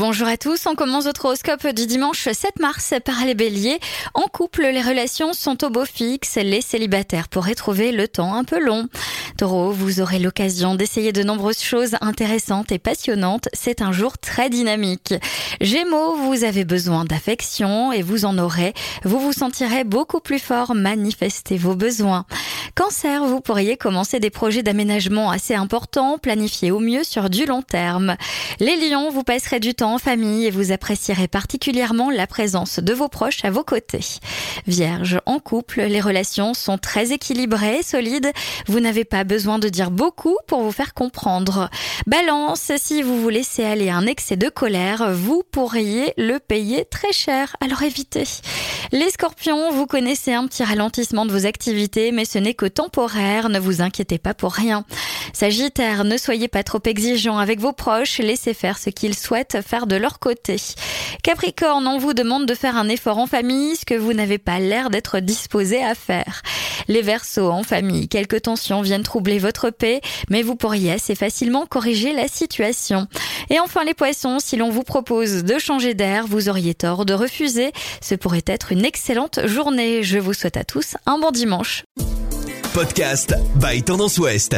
Bonjour à tous, on commence votre horoscope du dimanche 7 mars par les béliers. En couple, les relations sont au beau fixe, les célibataires pourraient trouver le temps un peu long. Taureau, vous aurez l'occasion d'essayer de nombreuses choses intéressantes et passionnantes, c'est un jour très dynamique. Gémeaux, vous avez besoin d'affection et vous en aurez, vous vous sentirez beaucoup plus fort, manifester vos besoins. Cancer, vous pourriez commencer des projets d'aménagement assez importants, planifiés au mieux sur du long terme. Les lions, vous passerez du temps en famille et vous apprécierez particulièrement la présence de vos proches à vos côtés. Vierge, en couple, les relations sont très équilibrées, et solides. Vous n'avez pas besoin de dire beaucoup pour vous faire comprendre. Balance, si vous vous laissez aller un excès de colère, vous pourriez le payer très cher. Alors évitez. Les scorpions, vous connaissez un petit ralentissement de vos activités, mais ce n'est que temporaire, ne vous inquiétez pas pour rien. Sagittaire, ne soyez pas trop exigeant avec vos proches, laissez faire ce qu'ils souhaitent faire de leur côté. Capricorne, on vous demande de faire un effort en famille, ce que vous n'avez pas l'air d'être disposé à faire. Les Verseaux, en famille, quelques tensions viennent troubler votre paix, mais vous pourriez assez facilement corriger la situation. Et enfin les Poissons, si l'on vous propose de changer d'air, vous auriez tort de refuser. Ce pourrait être une excellente journée. Je vous souhaite à tous un bon dimanche. Podcast by Tendance Ouest.